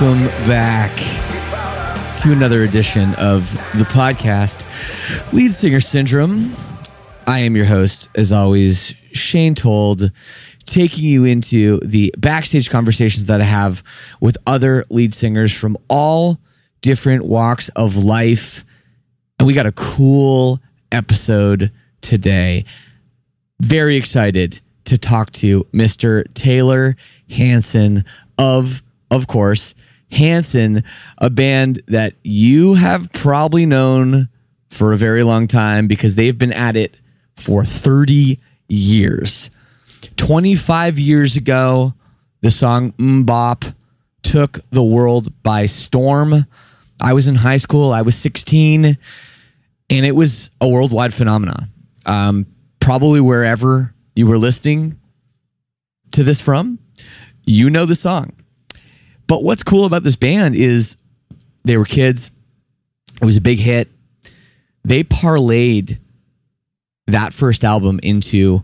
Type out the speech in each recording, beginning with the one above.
Welcome back to another edition of the podcast, Lead Singer Syndrome. I am your host, as always, Shane Told, taking you into the backstage conversations that I have with other lead singers from all different walks of life. And we got a cool episode today. Very excited to talk to Mr. Taylor Hanson of, of course, Hanson, a band that you have probably known for a very long time because they've been at it for 30 years. 25 years ago, the song MMMBop took the world by storm. I was in high school, I was 16, and it was a worldwide phenomenon. Um, probably wherever you were listening to this from, you know the song. But what's cool about this band is they were kids. It was a big hit. They parlayed that first album into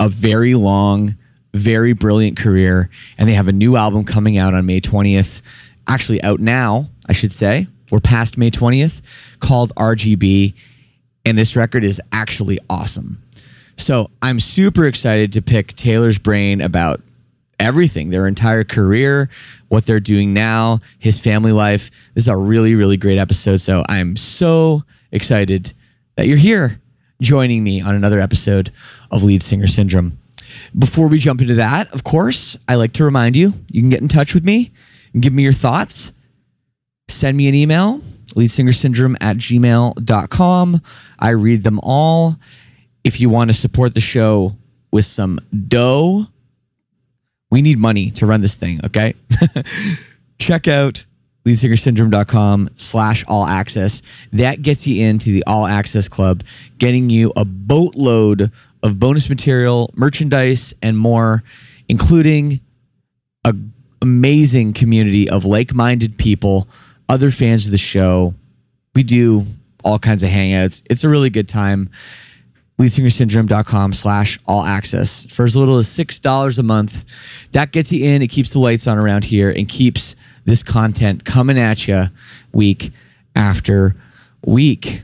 a very long, very brilliant career. And they have a new album coming out on May 20th. Actually, out now, I should say. We're past May 20th, called RGB. And this record is actually awesome. So I'm super excited to pick Taylor's brain about everything their entire career, what they're doing now, his family life. This is a really, really great episode. So I'm so excited that you're here joining me on another episode of Lead Singer Syndrome. Before we jump into that, of course, I like to remind you you can get in touch with me and give me your thoughts. Send me an email, leadsingersyndrome at gmail.com. I read them all. If you want to support the show with some dough, we need money to run this thing, okay? Check out leadsingersyndrome.com slash all access. That gets you into the all access club, getting you a boatload of bonus material, merchandise, and more, including a amazing community of like-minded people, other fans of the show. We do all kinds of hangouts. It's a really good time leadsingersyndrome.com slash all access for as little as $6 a month. That gets you in. It keeps the lights on around here and keeps this content coming at you week after week.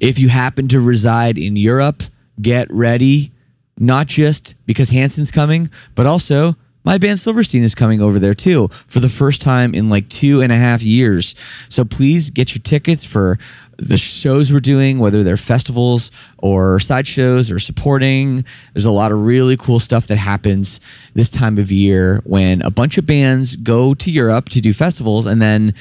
If you happen to reside in Europe, get ready not just because Hanson's coming, but also my band Silverstein is coming over there too for the first time in like two and a half years. So please get your tickets for the shows we're doing, whether they're festivals or side shows or supporting. There's a lot of really cool stuff that happens this time of year when a bunch of bands go to Europe to do festivals and then,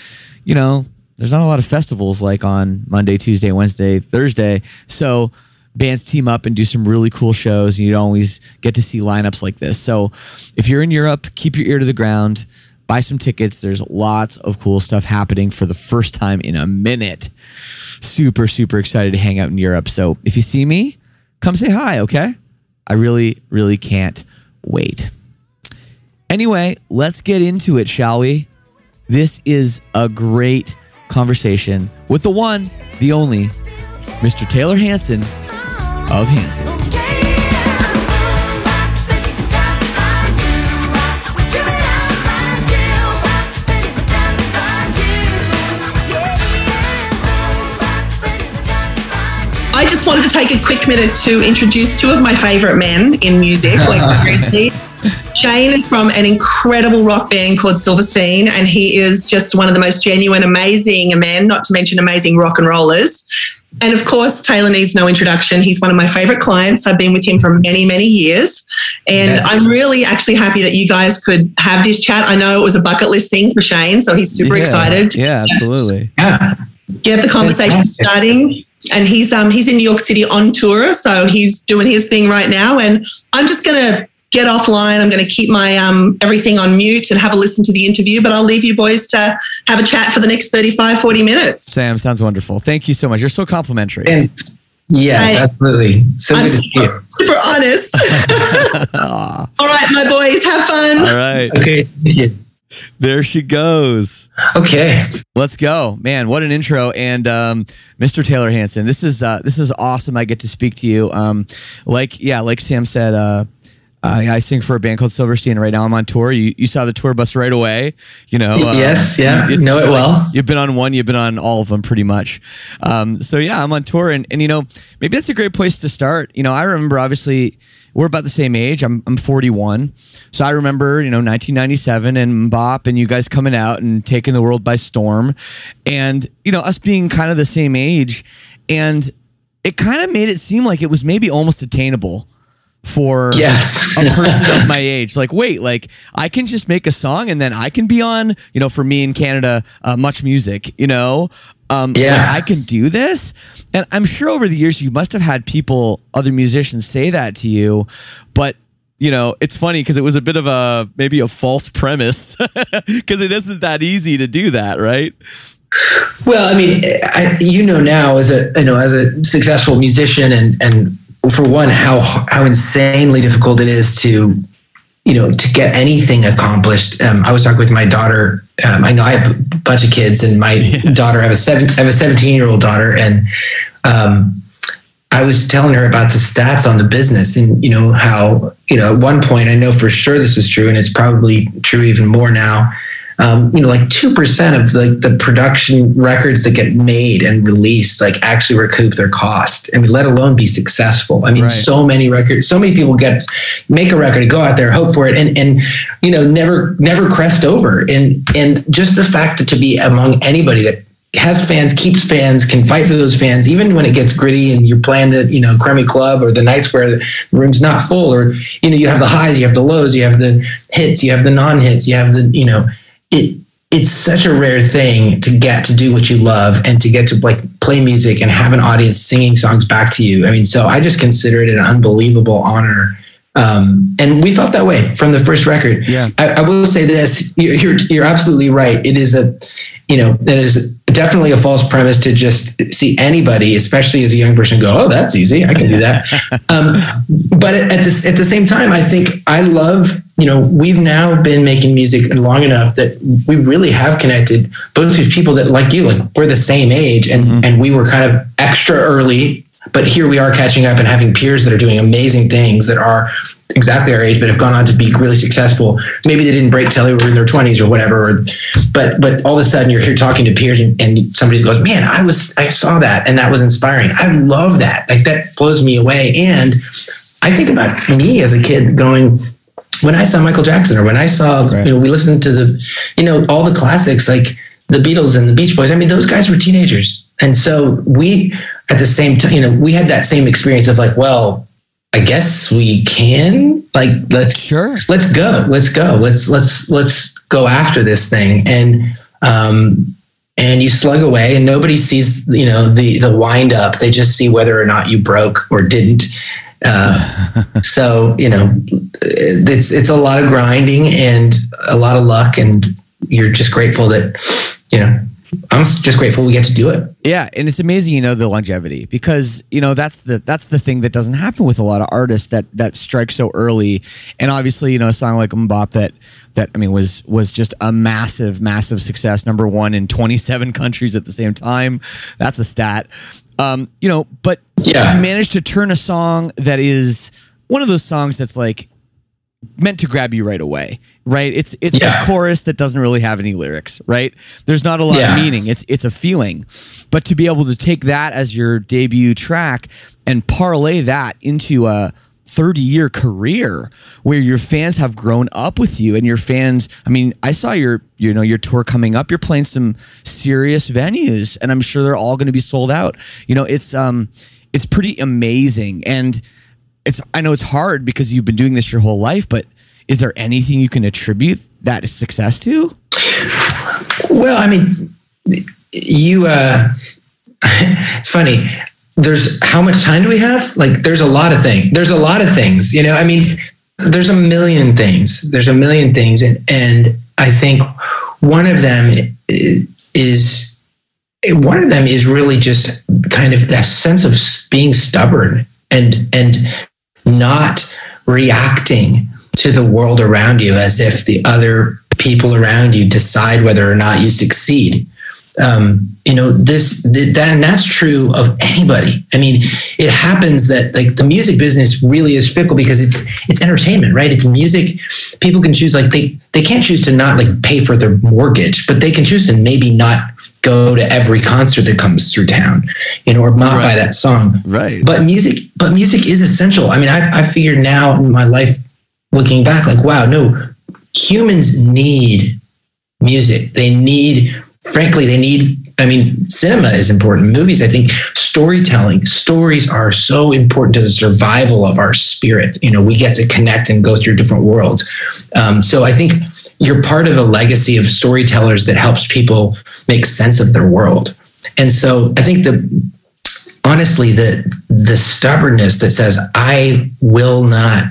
you know, there's not a lot of festivals like on Monday, Tuesday, Wednesday, Thursday. So bands team up and do some really cool shows. And you don't always get to see lineups like this. So if you're in Europe, keep your ear to the ground, buy some tickets. There's lots of cool stuff happening for the first time in a minute. Super, super excited to hang out in Europe. So if you see me, come say hi, okay? I really, really can't wait. Anyway, let's get into it, shall we? This is a great conversation with the one, the only, Mr. Taylor Hanson of Hanson. I just wanted to take a quick minute to introduce two of my favorite men in music, like. Shane is from an incredible rock band called Silverstein, and he is just one of the most genuine, amazing men, not to mention amazing rock and rollers. And of course, Taylor needs no introduction. He's one of my favorite clients. I've been with him for many, many years. And yeah. I'm really actually happy that you guys could have this chat. I know it was a bucket list thing for Shane, so he's super yeah, excited. Yeah, absolutely. Yeah. Get the conversation starting. And he's um he's in New York City on tour, so he's doing his thing right now. And I'm just gonna get offline. I'm going to keep my um, everything on mute and have a listen to the interview, but I'll leave you boys to have a chat for the next 35, 40 minutes. Sam, sounds wonderful. Thank you so much. You're so complimentary. And yes, absolutely. So I'm super, super honest. All right, my boys, have fun. All right. Okay. There she goes. Okay, let's go, man! What an intro, and um, Mr. Taylor Hanson. This is uh, this is awesome. I get to speak to you. Um, like yeah, like Sam said, uh, uh, I sing for a band called Silverstein. Right now, I'm on tour. You, you saw the tour bus right away. You know. Uh, yes. Yeah. Know it well. You've been on one. You've been on all of them, pretty much. Um, so yeah, I'm on tour, and and you know maybe that's a great place to start. You know, I remember obviously we're about the same age. I'm I'm 41, so I remember you know 1997 and Bop and you guys coming out and taking the world by storm, and you know us being kind of the same age, and it kind of made it seem like it was maybe almost attainable for yes. a person of my age. Like, wait, like I can just make a song and then I can be on, you know, for me in Canada, uh, MuchMusic, you know, um, yeah, like I can do this. And I'm sure over the years you must have had people, other musicians, say that to you, but you know, it's funny because it was a bit of a maybe a false premise because it isn't that easy to do that, right? Well, I mean, I, you know now as a you know as a successful musician and and for one, how how insanely difficult it is to you know to get anything accomplished. Um, I was talking with my daughter. Um, I know I have a bunch of kids, and my yeah. daughter. I have a seven. I have a seventeen year old daughter, and um, I was telling her about the stats on the business, and you know how you know at one point I know for sure this was true, and it's probably true even more now um, you know, like two percent of the the production records that get made and released like actually recoup their cost. I mean, let alone be successful. I mean, right. so many records, so many people get make a record, go out there, hope for it, and and you know, never never crest over. And and just the fact that to be among anybody that has fans, keeps fans, can fight for those fans, even when it gets gritty and you're playing the, you know, crummy club or the nights where the room's not full or, you know, you have the highs, you have the lows, you have the hits, you have the non hits, you have the, you know, it it's such a rare thing to get to do what you love and to get to like play music and have an audience singing songs back to you. I mean, so I just consider it an unbelievable honor. Um, and we felt that way from the first record. Yeah. I, I will say this: you're you're absolutely right. It is a, you know, it is definitely a false premise to just see anybody, especially as a young person, go, "Oh, that's easy. I can do that." um, but at the at the same time, I think I love you know, we've now been making music long enough that we really have connected both with people that like you, like we're the same age and, mm-hmm. and we were kind of extra early, but here we are catching up and having peers that are doing amazing things that are exactly our age, but have gone on to be really successful. Maybe they didn't break till they were in their twenties or whatever, or, but, but all of a sudden you're here talking to peers and, and somebody goes, man, I was, I saw that and that was inspiring. I love that. Like that blows me away. And I think about me as a kid going, when I saw Michael Jackson or when I saw, Right. you know, we listened to the, you know, all the classics like the Beatles and the Beach Boys. I mean, those guys were teenagers. And so we, at the same time, you know, we had that same experience of like, well, I guess we can like, let's, Sure. let's go, let's go, let's, let's, let's go after this thing. And, um, and you slug away and nobody sees, you know, the, the wind up. They just see whether or not you broke or didn't. Uh, so you know it's it's a lot of grinding and a lot of luck and you're just grateful that you know i'm just grateful we get to do it Yeah, and it's amazing, you know, the longevity because you know that's the that's the thing that doesn't happen with a lot of artists that that strike so early. And obviously, you know, a song like MMMBop that that I mean was was just a massive, massive success, number one in 27 countries at the same time. That's a stat. Um, you know, but Yeah. you managed to turn a song that is one of those songs that's like meant to grab you right away, right? It's it's Yeah. a chorus that doesn't really have any lyrics, right? There's not a lot Yeah. of meaning. It's it's a feeling. But to be able to take that as your debut track and parlay that into a 30 year career where your fans have grown up with you and your fans I mean I saw your you know your tour coming up you're playing some serious venues and I'm sure they're all going to be sold out you know it's um it's pretty amazing and it's I know it's hard because you've been doing this your whole life, but is there anything you can attribute that success to? well i mean you uh it's funny. There's how much time do we have? Like there's a lot of things there's a lot of things you know? I mean there's a million things there's a million things and and i think one of them is one of them is really just kind of that sense of being stubborn and and not reacting to the world around you as if the other people around you decide whether or not you succeed um, you know this th- that and that's true of anybody. I mean it happens that like the music business really is fickle because it's it's entertainment right? It's music. People can choose like they they can't choose to not like pay for their mortgage but they can choose to maybe not go to every concert that comes through town you know or not buy that song. Right. but music but music is essential. I mean i've i figured now in my life looking back like wow no humans need music. They need frankly they need i mean cinema is important. Movies i think storytelling stories are so important to the survival of our spirit. You know we get to connect and go through different worlds. Um, so i think you're part of a legacy of storytellers that helps people make sense of their world. And so i think the honestly the the stubbornness that says i will not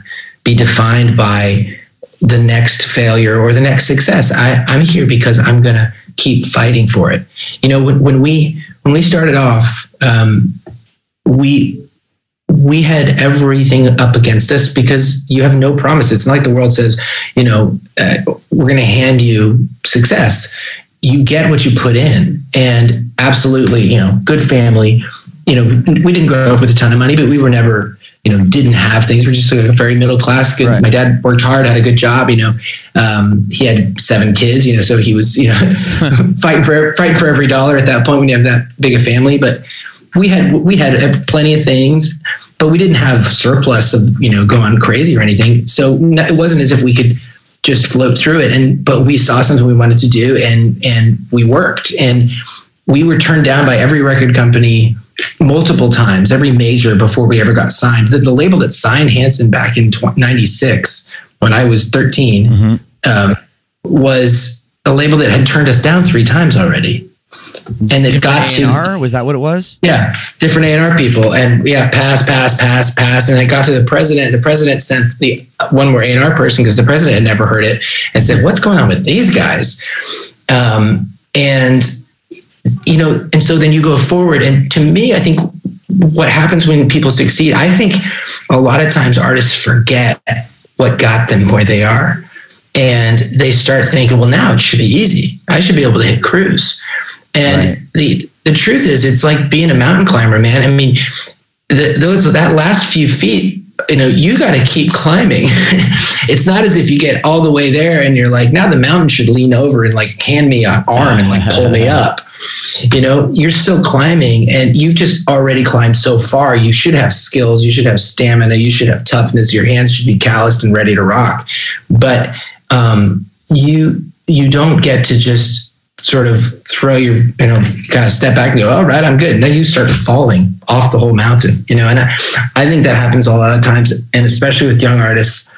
be defined by the next failure or the next success. I, i'm here because i'm going to keep fighting for it you know when, when we when we started off um, we we had everything up against us because you have no promise. It's not like the world says, you know, uh, we're going to hand you success. You get what you put in, and absolutely, you know, good family. You know, we, we didn't grow up with a ton of money, but we were never, you know, didn't have things. We're just a very middle class. Good. Right. My dad worked hard, had a good job. You know, um, he had seven kids. You know, so he was, you know, fighting for fighting for every dollar at that point when you have that big a family. But we had we had plenty of things, but we didn't have surplus of you know going crazy or anything. So it wasn't as if we could just float through it. And but we saw something we wanted to do, and and we worked, and we were turned down by every record company multiple times, every major before we ever got signed. The, the label that signed Hanson back in '96 when I was 13 um, was a label that had turned us down three times already. And it got to A&R? Was that what it was? yeah, different A&R people, and yeah, pass, pass, pass, pass, and it got to the president. And the president sent the one more A&R person because the president had never heard it, and said, "What's going on with these guys?" Um, and you know, and so then you go forward, and to me, I think what happens when people succeed, I think a lot of times artists forget what got them where they are, and they start thinking, "Well, now it should be easy. I should be able to hit cruise." And Right. the the truth is, it's like being a mountain climber, man. I mean, the, those that last few feet you know, you got to keep climbing. it's not as if you get all the way there and you're like, now the mountain should lean over and like hand me an arm and like pull me up. You know, you're still climbing and you've just already climbed so far. You should have skills, you should have stamina, you should have toughness. Your hands should be calloused and ready to rock. But um, you you don't get to just sort of throw your, you know, kind of step back and go, all right, I'm good. And then you start falling off the whole mountain, you know, and I, I think that happens a lot of times. And especially with young artists,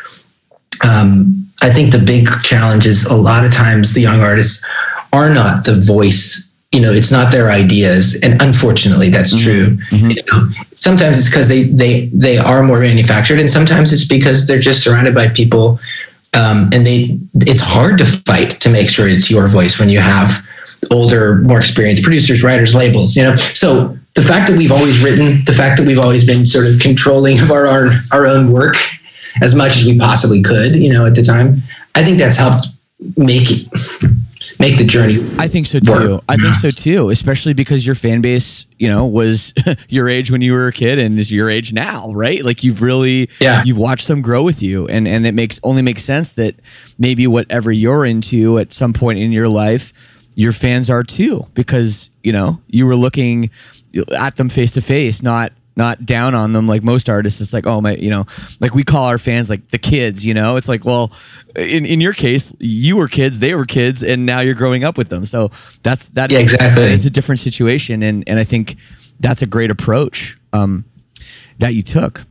um, I think the big challenge is a lot of times the young artists are not the voice, you know, it's not their ideas. And unfortunately that's mm-hmm. true. Mm-hmm. You know, sometimes it's because they, they, they are more manufactured and sometimes it's because they're just surrounded by people um, and they it's hard to fight to make sure it's your voice when you have older, more experienced producers, writers, labels. You know, so the fact that we've always written, the fact that we've always been sort of controlling of our our, our own work as much as we possibly could, you know, at the time, I think that's helped make it make the journey. I think so too. Work. I think so too, especially because your fan base, you know, was your age when you were a kid and is your age now, right? Like you've really, yeah. you've watched them grow with you, and and it makes only makes sense that maybe whatever you're into at some point in your life, your fans are too, because you know you were looking at them face to face, not not down on them like most artists. It's like, oh my, you know, like we call our fans like the kids, you know? It's like, well, in, in your case, you were kids, they were kids, and now you're growing up with them. So that's that yeah, exactly. It's a different situation. And and I think that's a great approach um, that you took.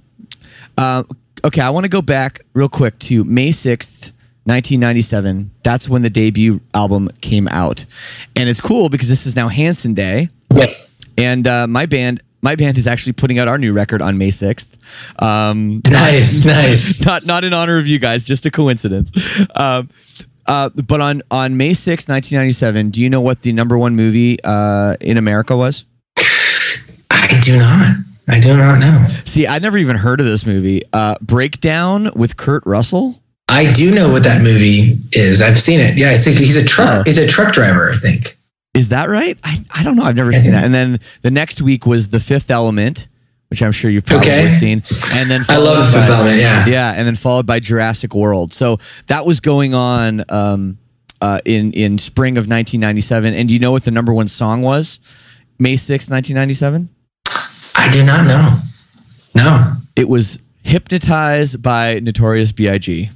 Uh, okay, I want to go back real quick to May 6th, 1997. That's when the debut album came out. And it's cool because this is now Hanson Day. Yes. And uh, my band my band is actually putting out our new record on May 6th. Um, nice, not, nice. Not not in honor of you guys, just a coincidence. Um, uh, but on on May 6th, 1997, do you know what the number one movie uh, in America was? I do not. I do not know. See, I never even heard of this movie. Uh, Breakdown with Kurt Russell. I do know what that movie is. I've seen it. Yeah, it's a, he's a truck. Oh. He's a truck driver, I think. Is that right? I, I don't know. I've never seen that. And then the next week was The Fifth Element, which I'm sure you've probably okay. seen. And then I love The Fifth Element. Yeah, yeah, and then followed by Jurassic World. So that was going on um, uh, in in spring of 1997. And do you know what the number one song was? May 6, 1997. I do not know. No, it was "Hypnotized" by Notorious B.I.G.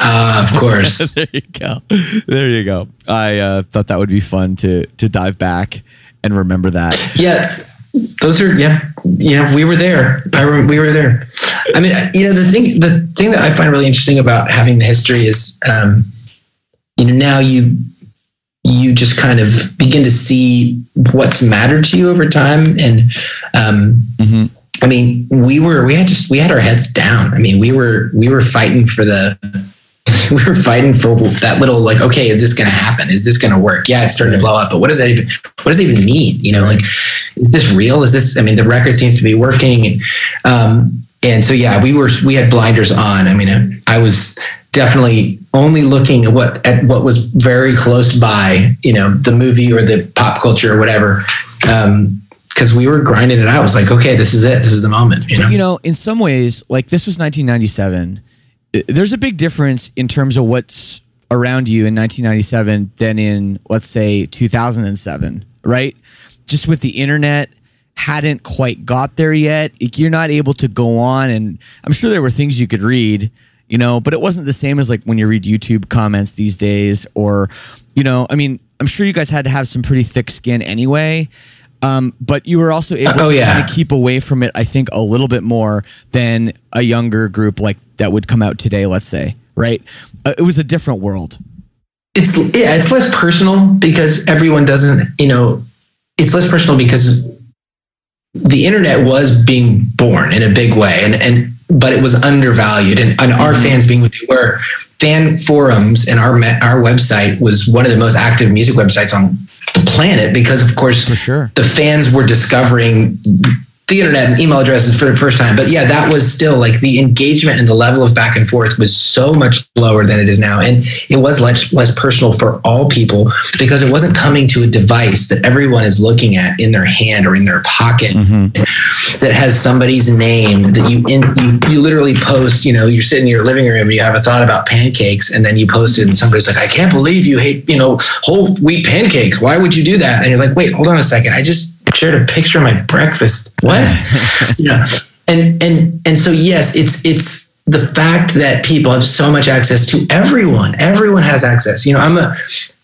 Uh, of course. there you go. There you go. I uh, thought that would be fun to to dive back and remember that. Yeah, those are yeah yeah we were there. I re- we were there. I mean, you know, the thing the thing that I find really interesting about having the history is, um, you know, now you you just kind of begin to see what's mattered to you over time and um, mm-hmm. I mean, we were we had just we had our heads down. I mean, we were we were fighting for the we were fighting for that little like, okay, is this going to happen? Is this going to work? Yeah, it's starting to blow up, but what does that even what does it even mean? You know, like, is this real? Is this? I mean, the record seems to be working, um, and so yeah, we were we had blinders on. I mean, I was definitely only looking at what at what was very close by, you know, the movie or the pop culture or whatever. Um, because we were grinding it out. It was like, okay, this is it. This is the moment. You know, you know, in some ways, like this was 1997 there's a big difference in terms of what's around you in 1997 than in let's say 2007 right? Just with the internet hadn't quite got there yet. You're not able to go on and i'm sure there were things you could read you know but it wasn't the same as like when you read youtube comments these days or you know i mean i'm sure you guys had to have some pretty thick skin anyway um, but you were also able oh, to yeah. kind of keep away from it, I think, a little bit more than a younger group like that would come out today, let's say, right? Uh, it was a different world. It's yeah, it's less personal because everyone doesn't, you know, it's less personal because the internet was being born in a big way and and but it was undervalued and, and our mm-hmm. fans being what they were fan forums and our our website was one of the most active music websites on the planet because of course For sure. the fans were discovering the internet and email addresses for the first time. But yeah, that was still like the engagement and the level of back and forth was so much lower than it is now. And it was less, less personal for all people because it wasn't coming to a device that everyone is looking at in their hand or in their pocket mm-hmm. that has somebody's name that you, in, you, you literally post, you know, you're sitting in your living room and you have a thought about pancakes and then you post it and somebody's like, I can't believe you hate, you know, whole wheat pancake. Why would you do that? And you're like, wait, hold on a second. I just shared a picture of my breakfast. What? Yeah, And and and so yes, it's it's the fact that people have so much access to everyone. Everyone has access. You know, I'm a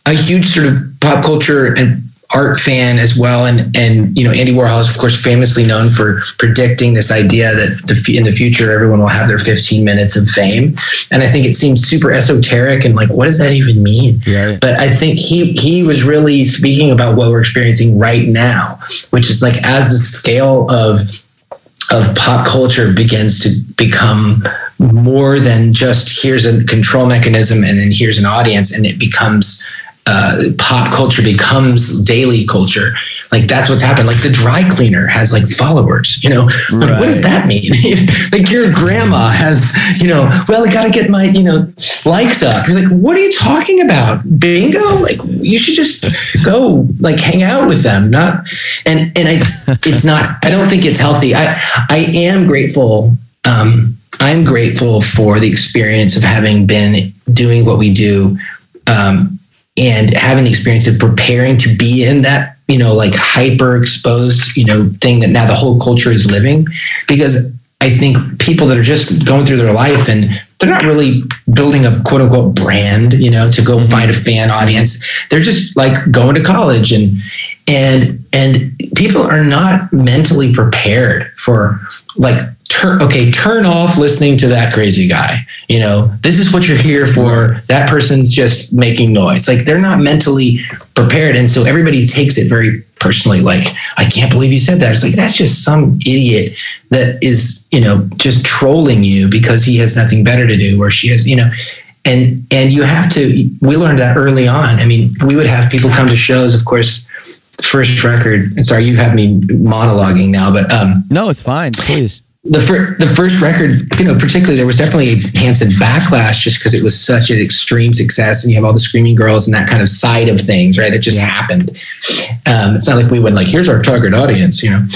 a huge sort of pop culture and art fan as well. And and you know, Andy Warhol is of course famously known for predicting this idea that the, in the future everyone will have their 15 minutes of fame. And I think it seems super esoteric and like, what does that even mean? Yeah. But I think he he was really speaking about what we're experiencing right now, which is like as the scale of of pop culture begins to become more than just here's a control mechanism and then here's an audience and it becomes uh, pop culture becomes daily culture. Like that's what's happened. Like the dry cleaner has like followers, you know, right. what does that mean? like your grandma has, you know, well, I got to get my, you know, likes up. You're like, what are you talking about? Bingo. Like you should just go like hang out with them. Not, and, and I, it's not, I don't think it's healthy. I, I am grateful. Um, I'm grateful for the experience of having been doing what we do um, and having the experience of preparing to be in that you know like hyper exposed you know thing that now the whole culture is living because i think people that are just going through their life and they're not really building a quote unquote brand you know to go mm-hmm. find a fan audience they're just like going to college and and and people are not mentally prepared for like okay turn off listening to that crazy guy you know? This is what you're here for. That person's just making noise. Like they're not mentally prepared and so everybody takes it very personally like i can't believe you said that. It's like that's just some idiot that is you know just trolling you because he has nothing better to do or she has you know? And and you have to we learned that early on. I mean we would have people come to shows of course first record and sorry you have me monologuing now but um no it's fine. Please the first the first record, you know, particularly there was definitely a Hanson backlash just because it was such an extreme success, and you have all the screaming girls and that kind of side of things, right? That just happened. Um, it's not like we went like, here's our target audience, you know.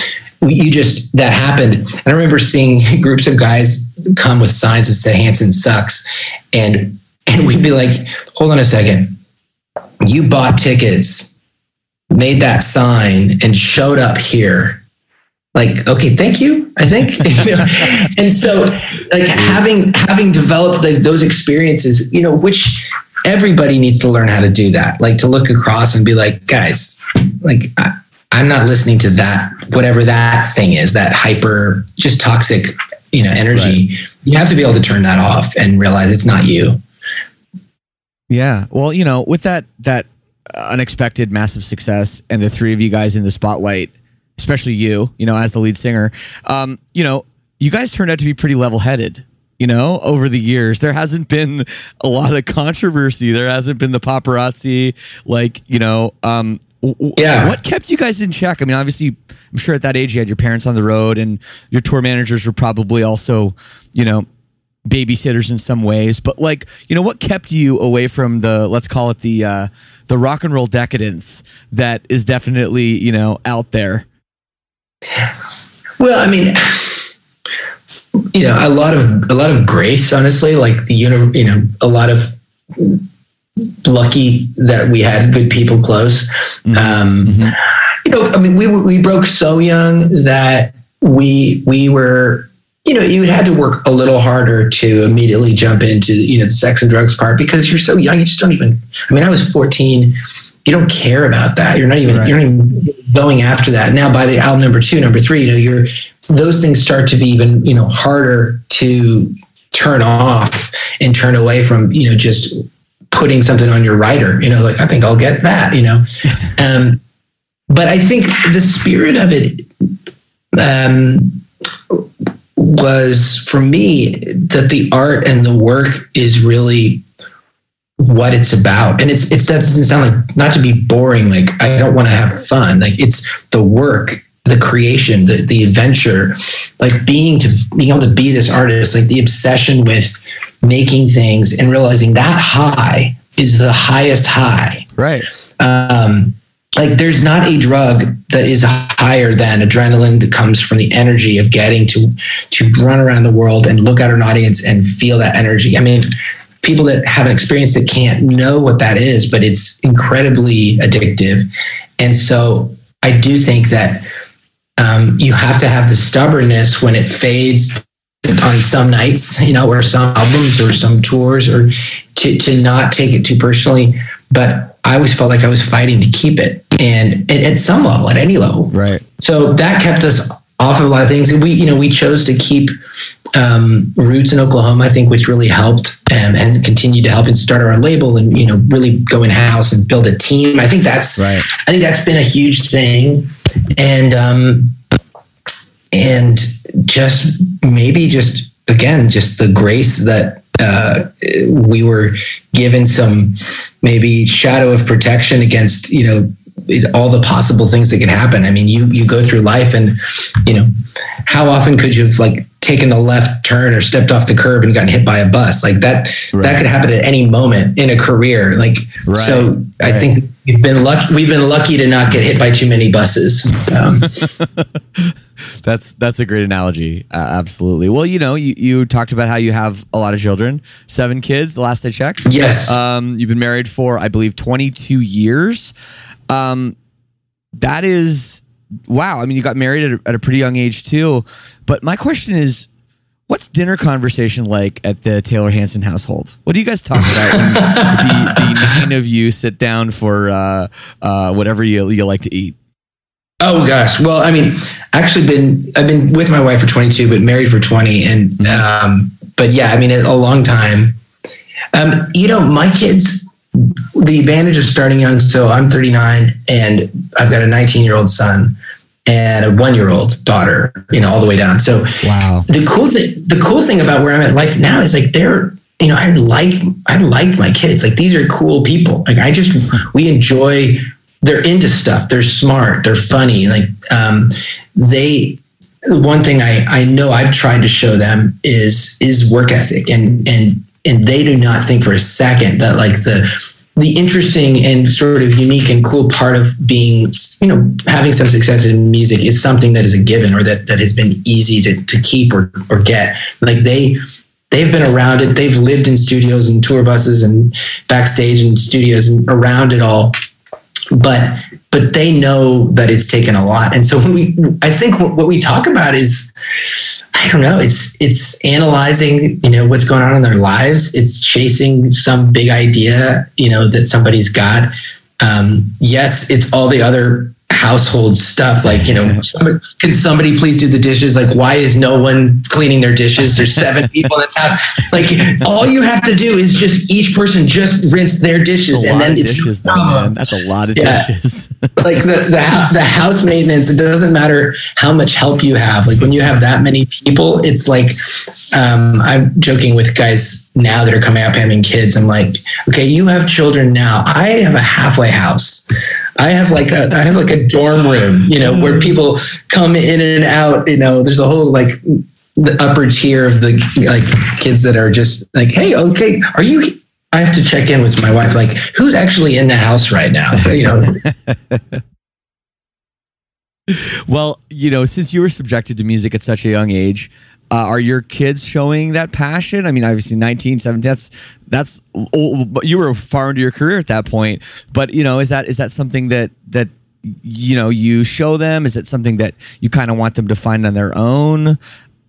We, you just that happened. And I remember seeing groups of guys come with signs that said Hanson sucks, and and we'd be like, hold on a second, you bought tickets, made that sign, and showed up here like okay thank you i think. And so like having having developed the, those experiences you know which everybody needs to learn how to do that. Like to look across and be like guys like I, i'm not listening to that whatever that thing is that hyper just toxic you know energy. Right. you have to be able to turn that off and realize it's not you. Yeah. Well you know with that that unexpected massive success and the three of you guys in the spotlight especially you, you know, as the lead singer, um, you know, you guys turned out to be pretty level headed. You know, over the years, there hasn't been a lot of controversy. There hasn't been the paparazzi. Like, you know, um, yeah. What kept you guys in check? I mean, obviously, I'm sure at that age you had your parents on the road, and your tour managers were probably also, you know, babysitters in some ways. But like, you know, what kept you away from the let's call it the uh, the rock and roll decadence that is definitely you know out there? Well, I mean, you know, a lot of a lot of grace, honestly. Like the uni- you know, a lot of lucky that we had good people close. Mm-hmm. Um, mm-hmm. You know, I mean, we we broke so young that we we were you know, you had to work a little harder to immediately jump into, you know, the sex and drugs part because you're so young. You just don't even, I mean, I was 14 you don't care about that. You're not even right. you're not even going after that. Now by the album number two, number three, you know, you're those things start to be even, you know, harder to turn off and turn away from, you know, just putting something on your writer, you know, like I think I'll get that, you know. um, but I think the spirit of it um, was for me that the art and the work is really what it's about and it's it's that doesn't sound like not to be boring like i don't want to have fun like it's the work the creation, the the adventure, like being to being able to be this artist, like the obsession with making things and realizing that high is the highest high. Right. Um, like there's not a drug that is higher than adrenaline that comes from the energy of getting to to run around the world and look at an audience and feel that energy. I mean, people that haven't experienced it can't know what that is, but it's incredibly addictive. And so I do think that um, you have to have the stubbornness when it fades on some nights, you know, or some albums or some tours, or to to not take it too personally. But I always felt like I was fighting to keep it, and, and at some level, at any level, Right. so that kept us off of a lot of things. We, you know, we chose to keep um, roots in Oklahoma, I think, which really helped um, and continued to help and start our own label and you know really go in house and build a team. I think that's Right. I think that's been a huge thing, and um, and just maybe just again just the grace that uh, we were given some maybe shadow of protection against you know it- all the possible things that could happen. I mean, you you go through life, and you know, how often could you have like taken the left turn or stepped off the curb and gotten hit by a bus? Like that Right. that could happen at any moment in a career. Like Right, so, I right. think we've been lucky. We've been lucky to not get hit by too many buses. Um, That's that's a great analogy. Uh, absolutely. Well, you know, you, you talked about how you have a lot of children, seven kids. The last I checked. yes. Um, you've been married for, I believe, 22 years. Um, that is wow. I mean, you got married at a, at a pretty young age too. But my question is, what's dinner conversation like at the Taylor Hanson household? What do you guys talk about when the, the nine of you sit down for uh, uh, whatever you you like to eat? Oh gosh. Well, I mean, actually been I've been with my wife for 22, but married for 20, and um, but yeah, I mean, a long time. Um, you know, my kids. The advantage of starting young. So I'm 39, and I've got a 19 year old son and a one year old daughter. You know, all the way down. So Wow. the cool thing the cool thing about where I'm at in life now is like they're you know I like I like my kids like these are cool people like I just we enjoy they're into stuff they're smart they're funny like um they one thing I I know I've tried to show them is is work ethic and and and they do not think for a second that like the the interesting and sort of unique and cool part of being, you know, having some success in music is something that is a given or that that has been easy to, to keep or, or get. Like they they've been around it. They've lived in studios and tour buses and backstage and studios and around it all. But but they know that it's taken a lot. And so when we I think what, we talk about is I don't know. It's it's analyzing, you know, what's going on in their lives. It's chasing some big idea, you know, that somebody's got. Um, yes, it's all the other household stuff, like you know, somebody, can somebody please do the dishes? Like, why is no one cleaning their dishes? There's seven people in this house. Like, all you have to do is just each person just rinse their dishes, and then it's dishes, though, man. That's a lot of Yeah. dishes. like the the, the house maintenance it doesn't matter how much help you have like when you have that many people it's like um, i'm joking with guys now that are coming up having kids i'm like okay you have children now i have a halfway house i have like a i have like a dorm room you know where mm-hmm. people come in and out you know there's a whole like the upper tier of the like kids that are just like hey okay are you I have to check in with my wife, like who's actually in the house right now. You know, Well, you know, since you were subjected to music at such a young age, uh, are your kids showing that passion? I mean, obviously 19, 17, that's, that's, but you were far into your career at that point. But, you know, is that, is that something that, that, you know, you show them? Is it something that you kind of want them to find on their own?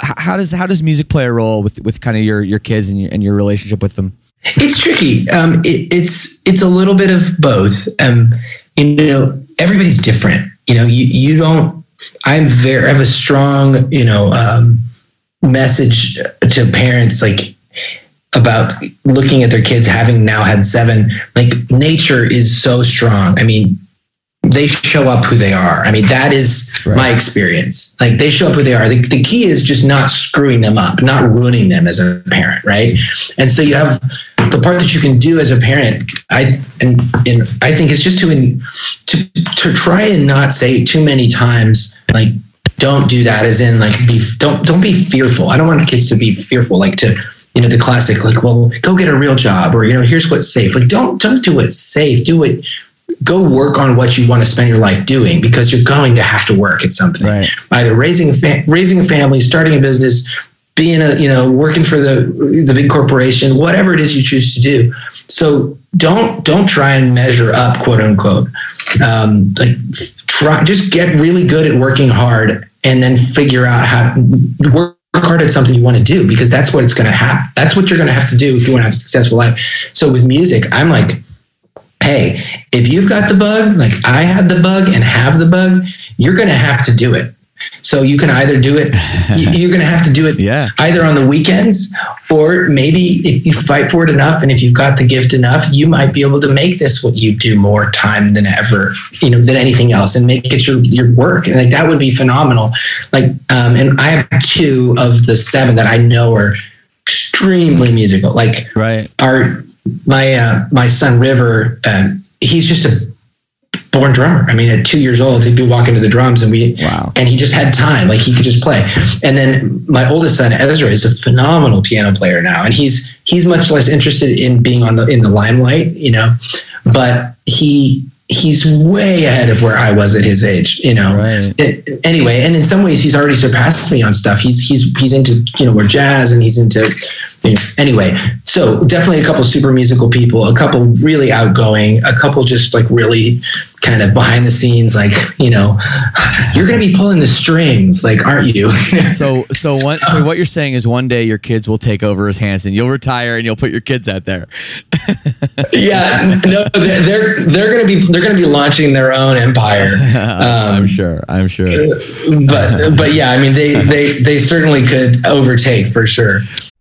How does, how does music play a role with, with kind of your, your kids and your, and your relationship with them? It's tricky. Um, it, it's it's a little bit of both. Um, you know, everybody's different. You know, you you don't. I'm very. I have a strong, you know, um, message to parents like about looking at their kids having now had seven. Like nature is so strong. I mean, they show up who they are. I mean, that is Right. my experience. Like they show up who they are. The, the key is just not screwing them up, not ruining them as a parent, right? And so you have the part that you can do as a parent. I and, and I think is just to in, to to try and not say too many times like don't do that as in like be don't don't be fearful. I don't want kids to be fearful like to you know the classic like well go get a real job or you know here's what's safe. Like don't don't do what's safe. Do it go work on what you want to spend your life doing because you're going to have to work at something. Right. either raising a fa- raising a family starting a business being a you know working for the the big corporation whatever it is you choose to do. So don't don't try and measure up quote unquote. Um, like try just get really good at working hard and then figure out how work hard at something you want to do because that's what it's going to happen that's what you're going to have to do if you want to have a successful life. So with music i'm like hey if you've got the bug like i had the bug and have the bug you're going to have to do it so you can either do it you- you're going to have to do it Yeah. either on the weekends or maybe if you fight for it enough and if you've got the gift enough you might be able to make this what you do more time than ever you know than anything else and make it your your work and like that would be phenomenal like um and i have two of the seven that i know are extremely musical like Right. our my uh, my son River, um, he's just a born drummer. I mean, at two years old, he'd be walking to the drums, and we Wow. and he just had time, like he could just play. And then my oldest son Ezra is a phenomenal piano player now, and he's he's much less interested in being on the in the limelight, you know, but he he's way ahead of where I was at his age, you know. Right. It- anyway, and in some ways, he's already surpassed me on stuff. He's he's he's into you know more jazz, and he's into you know, anyway. So definitely a couple super musical people, a couple really outgoing, a couple just like really kind of behind the scenes, like you know, you're going to be pulling the strings, like aren't you? So, so one, so what you're saying is one day your kids will take over as hands and you'll retire and you'll put your kids out there. yeah, no, they're they're, they're going to be they're going to be launching their own empire. Um, I'm sure. I'm sure. but but yeah, I mean they they they certainly could overtake for sure.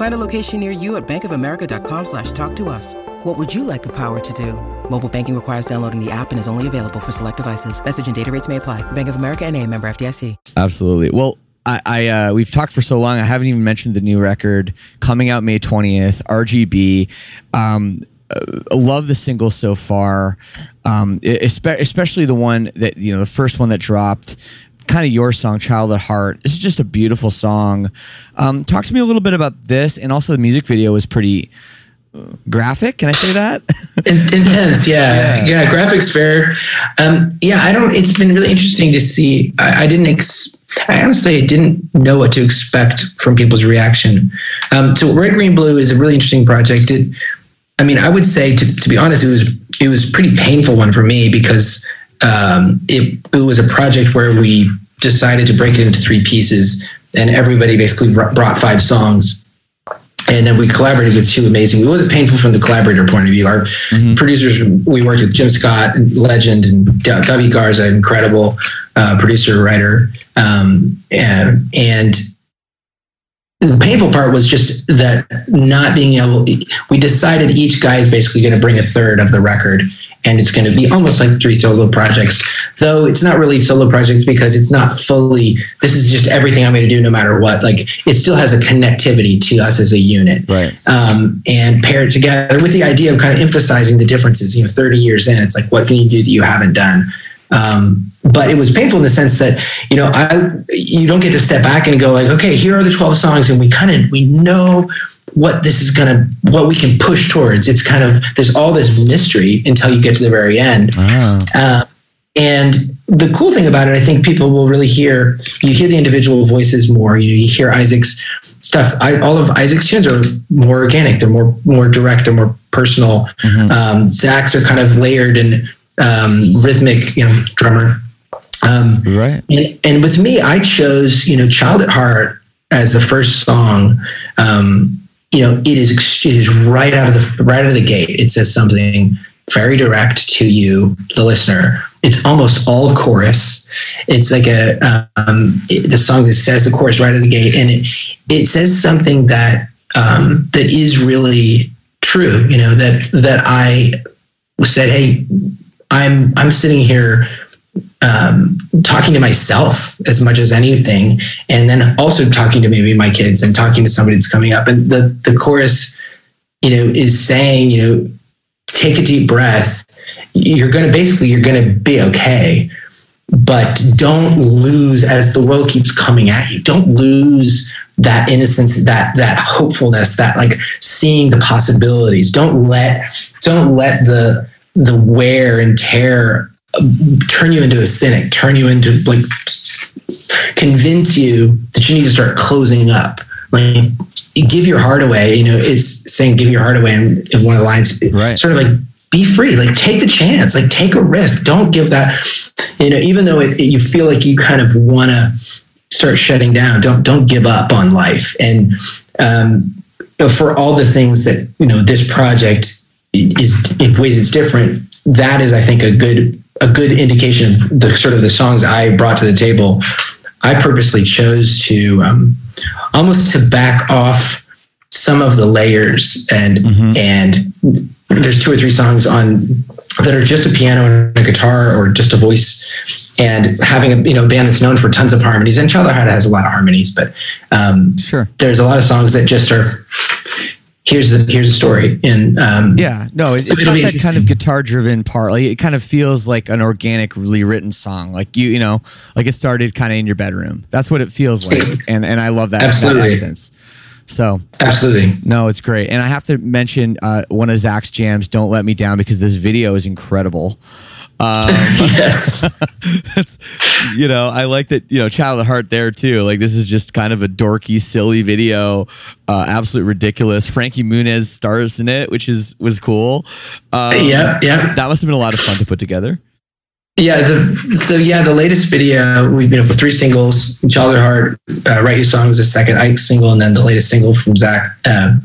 Find a location near you at bankofamerica.com slash talk to us. What would you like the power to do? Mobile banking requires downloading the app and is only available for select devices. Message and data rates may apply. Bank of America and a member FDIC. Absolutely. Well, I, I uh, we've talked for so long. I haven't even mentioned the new record coming out May twentieth. RGB. Um, uh, love the single so far, um, espe- especially the one that you know, the first one that dropped. Kind of your song, "Child at Heart." This is just a beautiful song. Um, talk to me a little bit about this, and also the music video was pretty uh, graphic. Can I say that? In- intense yeah. yeah graphics fair um yeah i don't it's been really interesting to see i, I didn't ex- i honestly didn't know what to expect from people's reaction um so red green blue is a really interesting project it i mean i would say to, to be honest it was it was pretty painful one for me because um it, it was a project where we decided to break it into three pieces and everybody basically brought five songs and then we collaborated with two amazing. It wasn't painful from the collaborator point of view. Our producers, we worked with Jim Scott, legend, and Gubby Garza, incredible uh, producer writer, um, and, and the painful part was just that not being able. We decided each guy is basically going to bring a third of the record, and it's going to be almost like three solo projects. Though it's not really solo projects because it's not fully. This is just everything I'm going to do, no matter what. Like it still has a connectivity to us as a unit, Right. Um, and pair it together with the idea of kind of emphasizing the differences. You know, 30 years in, it's like what can you do that you haven't done? Um, but it was painful in the sense that you know I you don't get to step back and go like, okay, here are the 12 songs, and we kind of we know what this is gonna what we can push towards. It's kind of there's all this mystery until you get to the very end. Uh, and the cool thing about it, I think people will really hear. You hear the individual voices more. You know, you hear Isaac's stuff. I, all of Isaac's tunes are more organic. They're more more direct. They're more personal. Um, Zac's are kind of layered and um, rhythmic. You know, drummer. Um, right. and, and with me, I chose, you know, Child at Heart as the first song. Um, you know, it is it is right out of the right out of the gate. It says something very direct to you, the listener. It's almost all chorus. It's like a um, it- the song that says the chorus right out of the gate, and it it says something that um, that is really true. You know that that I said, hey, I'm I'm sitting here um, talking to myself as much as anything, and then also talking to maybe my kids and talking to somebody that's coming up. And the the chorus, you know, is saying, you know, take a deep breath. You're gonna basically you're gonna be okay, but don't lose as the world keeps coming at you. Don't lose that innocence, that that hopefulness, that like seeing the possibilities. Don't let don't let the the wear and tear turn you into a cynic, turn you into like convince you that you need to start closing up. Like give your heart away. You know, it's saying give your heart away in, in one of the lines. Right. Sort of like be free. Like take the chance. Like take a risk. Don't give that. You know, even though it, it, you feel like you kind of want to start shutting down, don't don't give up on life. And um, for all the things that you know, this project is in ways it's different. That is, I think, a good a good indication of the sort of the songs I brought to the table. I purposely chose to um, almost to back off some of the layers and mm-hmm. and there's two or three songs on that are just a piano and a guitar or just a voice and having a you know band that's known for tons of harmonies and Child at Heart has a lot of harmonies but um, sure there's a lot of songs that just are here's the here's a story. And um, yeah no it, it's got that kind of guitar driven part like it kind of feels like an organically written song. Like you you know like it started kind of in your bedroom. That's what it feels like. And and i love that absolutely. that so absolutely. no it's great. And i have to mention uh, one of zac's jams don't let me down because this video is incredible um, yes. that's, you know, I like that, you know, Child at Heart there too. Like, this is just kind of a dorky, silly video, uh, absolutely ridiculous. Frankie Muniz stars in it, which is, was cool. Um, yeah. Yeah. That must have been a lot of fun to put together. Yeah. The, so, yeah, the latest video, we've been for three singles Child at Heart, uh, Write Your Songs, the second Ike single, and then the latest single from Zac. Uh,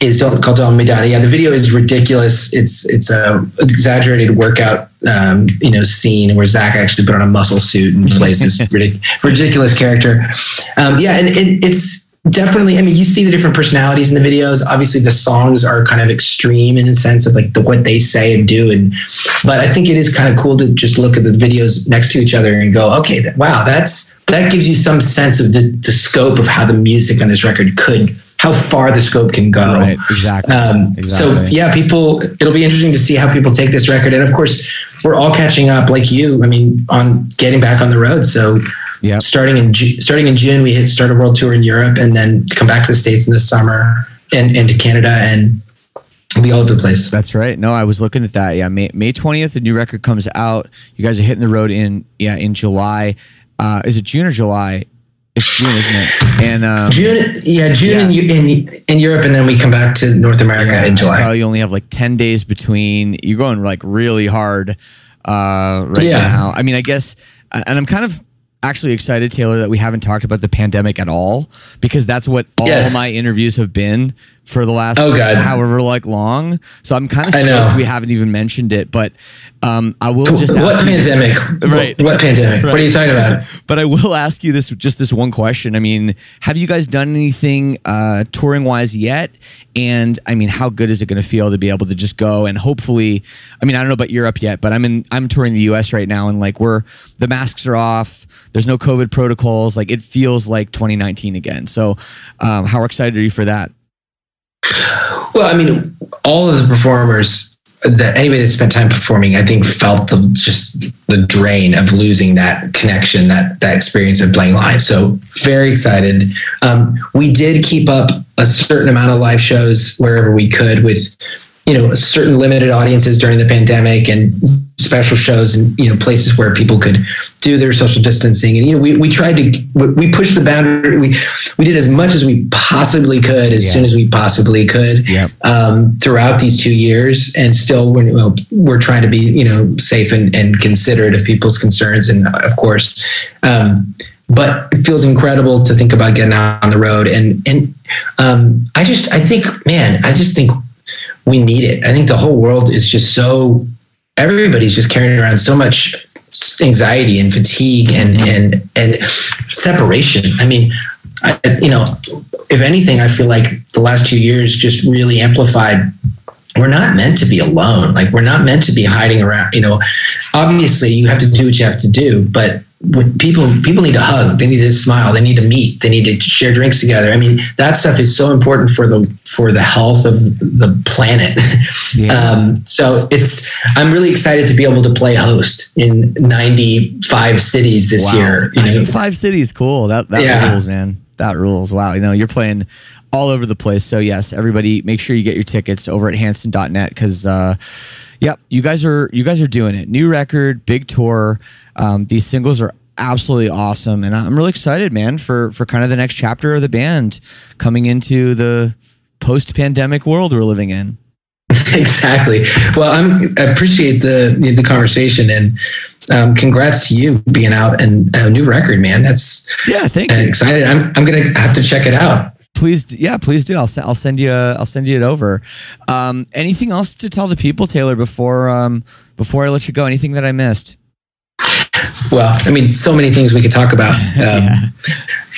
is called Don't Me Yeah, the video is ridiculous. It's it's a exaggerated workout, um, you know, scene where Zac actually put on a muscle suit and plays this ridic- ridiculous character. Um, yeah, and it, it's definitely. I mean, you see the different personalities in the videos. Obviously, the songs are kind of extreme in the sense of like the, what they say and do, and but I think it is kind of cool to just look at the videos next to each other and go, okay, wow, that's that gives you some sense of the, the scope of how the music on this record could how far the scope can go. Right. Exactly. Um, exactly. So yeah, people. It'll be interesting to see how people take this record, and of course, we're all catching up, like you. I mean, on getting back on the road. So. Yeah. Starting in starting in June, we hit start a world tour in Europe, and then come back to the states in the summer, and into Canada, and be all over the place. That's right. No, I was looking at that. Yeah, May May twentieth, the new record comes out. You guys are hitting the road in yeah in July. Uh, is it June or July? It's June, isn't it? And um, June, yeah, June yeah. In, in, in Europe, and then we come back to North America yeah, in July. So you only have like ten days between. You're going like really hard uh, right yeah. now. I mean, I guess, and I'm kind of actually excited, Taylor, that we haven't talked about the pandemic at all because that's what all yes. my interviews have been for the last oh, God. however like long. So I'm kind of stoked we haven't even mentioned it, but um, I will just what pandemic? This, right? What pandemic? Right. What are you talking about? but I will ask you this just this one question. I mean, have you guys done anything uh, touring wise yet? And I mean, how good is it going to feel to be able to just go and hopefully? I mean, I don't know about Europe yet, but I'm in I'm touring the U.S. right now, and like we're the masks are off. There's no COVID protocols. Like it feels like 2019 again. So, um, how excited are you for that? Well, I mean, all of the performers that anybody that spent time performing, I think, felt the, just the drain of losing that connection, that that experience of playing live. So very excited. Um, we did keep up a certain amount of live shows wherever we could with you know certain limited audiences during the pandemic and special shows and you know places where people could do their social distancing and you know we, we tried to we pushed the boundary we we did as much as we possibly could as yeah. soon as we possibly could yep. um, throughout these two years and still we're, well, we're trying to be you know safe and, and considerate of people's concerns and of course um, but it feels incredible to think about getting out on the road and and um, I just I think man I just think we need it. I think the whole world is just so everybody's just carrying around so much anxiety and fatigue and and and separation. I mean, I, you know, if anything, I feel like the last two years just really amplified we're not meant to be alone. Like we're not meant to be hiding around. You know, obviously you have to do what you have to do, but when people people need to hug, they need to smile, they need to meet, they need to share drinks together. I mean, that stuff is so important for the for the health of the planet. Yeah. Um, so it's I'm really excited to be able to play host in 95 cities this wow. year. You know? 95 cities, cool. That that yeah. rules, man. That rules. Wow. You know, you're playing all over the place. So yes, everybody, make sure you get your tickets over at Hanson.net because. Uh, Yep, you guys are you guys are doing it. New record, big tour. Um, these singles are absolutely awesome, and I'm really excited, man, for for kind of the next chapter of the band coming into the post pandemic world we're living in. exactly. Well, I'm, I appreciate the the conversation and um, congrats to you being out and a new record, man. That's yeah, thank you. Excited. I'm I'm gonna have to check it out please yeah please do. I'll, I'll send you i'll send you it over. Um, anything else to tell the people taylor before um, before i let you go? Anything that i missed? Well i mean so many things we could talk about um, yeah.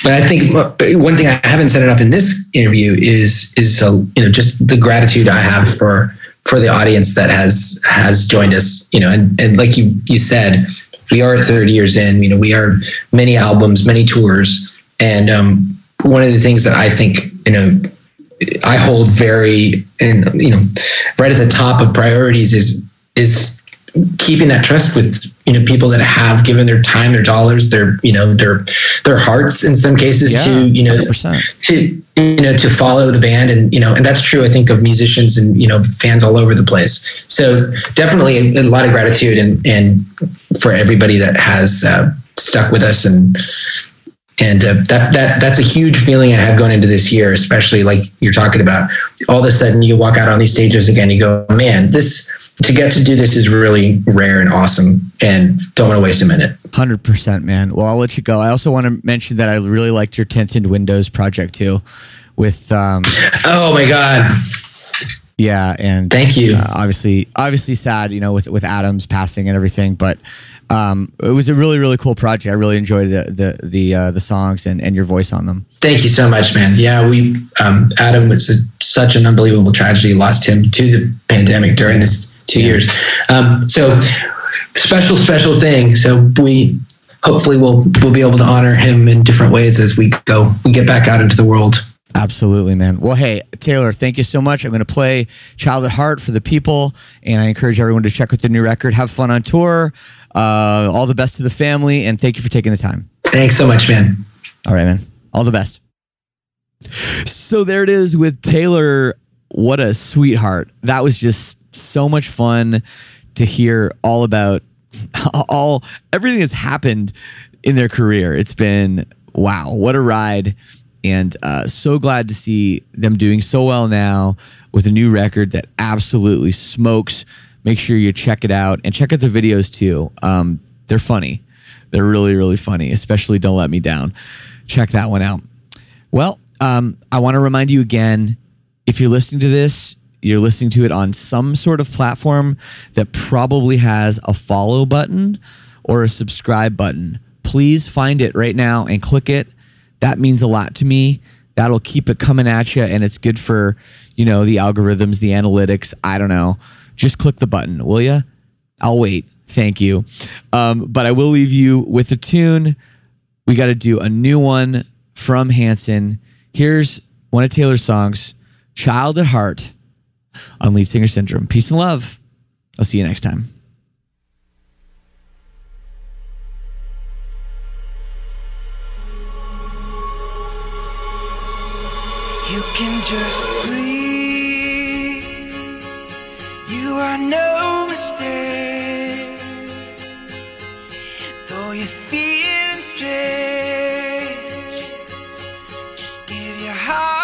but i think one thing i haven't said enough in this interview is is so you know just the gratitude i have for for the audience that has has joined us you know and, and like you you said we are 30 years in you know we are many albums many tours and um, one of the things that I think, you know, I hold very and you know, right at the top of priorities is is keeping that trust with you know people that have given their time their dollars their you know their their hearts in some cases yeah, to you know 100%. to you know to follow the band and you know and that's true i think of musicians and you know fans all over the place so definitely a, a lot of gratitude and and for everybody that has uh, stuck with us and and uh, that that that's a huge feeling I have going into this year, especially like you're talking about. All of a sudden, you walk out on these stages again, you go, man, this to get to do this is really rare and awesome, and don't want to waste a minute. Hundred percent, man. Well, I'll let you go. I also want to mention that I really liked your tinted windows project too, with um, oh my god. Yeah, and thank you. Uh, obviously, obviously sad, you know, with with Adam's passing and everything, but um, it was a really really cool project. I really enjoyed the the the uh, the songs and, and your voice on them. Thank you so much, man. Yeah, we um, Adam was a, such an unbelievable tragedy. Lost him to the pandemic during this two yeah. years. Um, so special special thing. So we hopefully we'll we'll be able to honor him in different ways as we go we get back out into the world. Absolutely, man. Well, hey, Taylor, thank you so much. I'm going to play Child at Heart for the people, and I encourage everyone to check out the new record. Have fun on tour. Uh, all the best to the family, and thank you for taking the time. Thanks so much, man. All right, man. All the best. So there it is with Taylor. What a sweetheart. That was just so much fun to hear all about all everything that's happened in their career. It's been wow, what a ride. And uh, so glad to see them doing so well now with a new record that absolutely smokes make sure you check it out and check out the videos too. Um, they're funny. They're really, really funny, especially Don't Let Me Down. Check that one out. Well, um, I want to remind you again if you're listening to this, you're listening to it on some sort of platform that probably has a follow button or a subscribe button. Please find it right now and click it. That means a lot to me. That'll keep it coming at you, and it's good for you know the algorithms, the analytics. I don't know just click the button, will you? I'll wait. Thank you. Um, but I will leave you with a tune. We got to do a new one from Hanson. Here's one of Taylor's songs, Child at Heart on Lead Singer Syndrome. Peace and love. I'll see you next time. You can just breathe. Are no mistake, though you feel strange. Just give your heart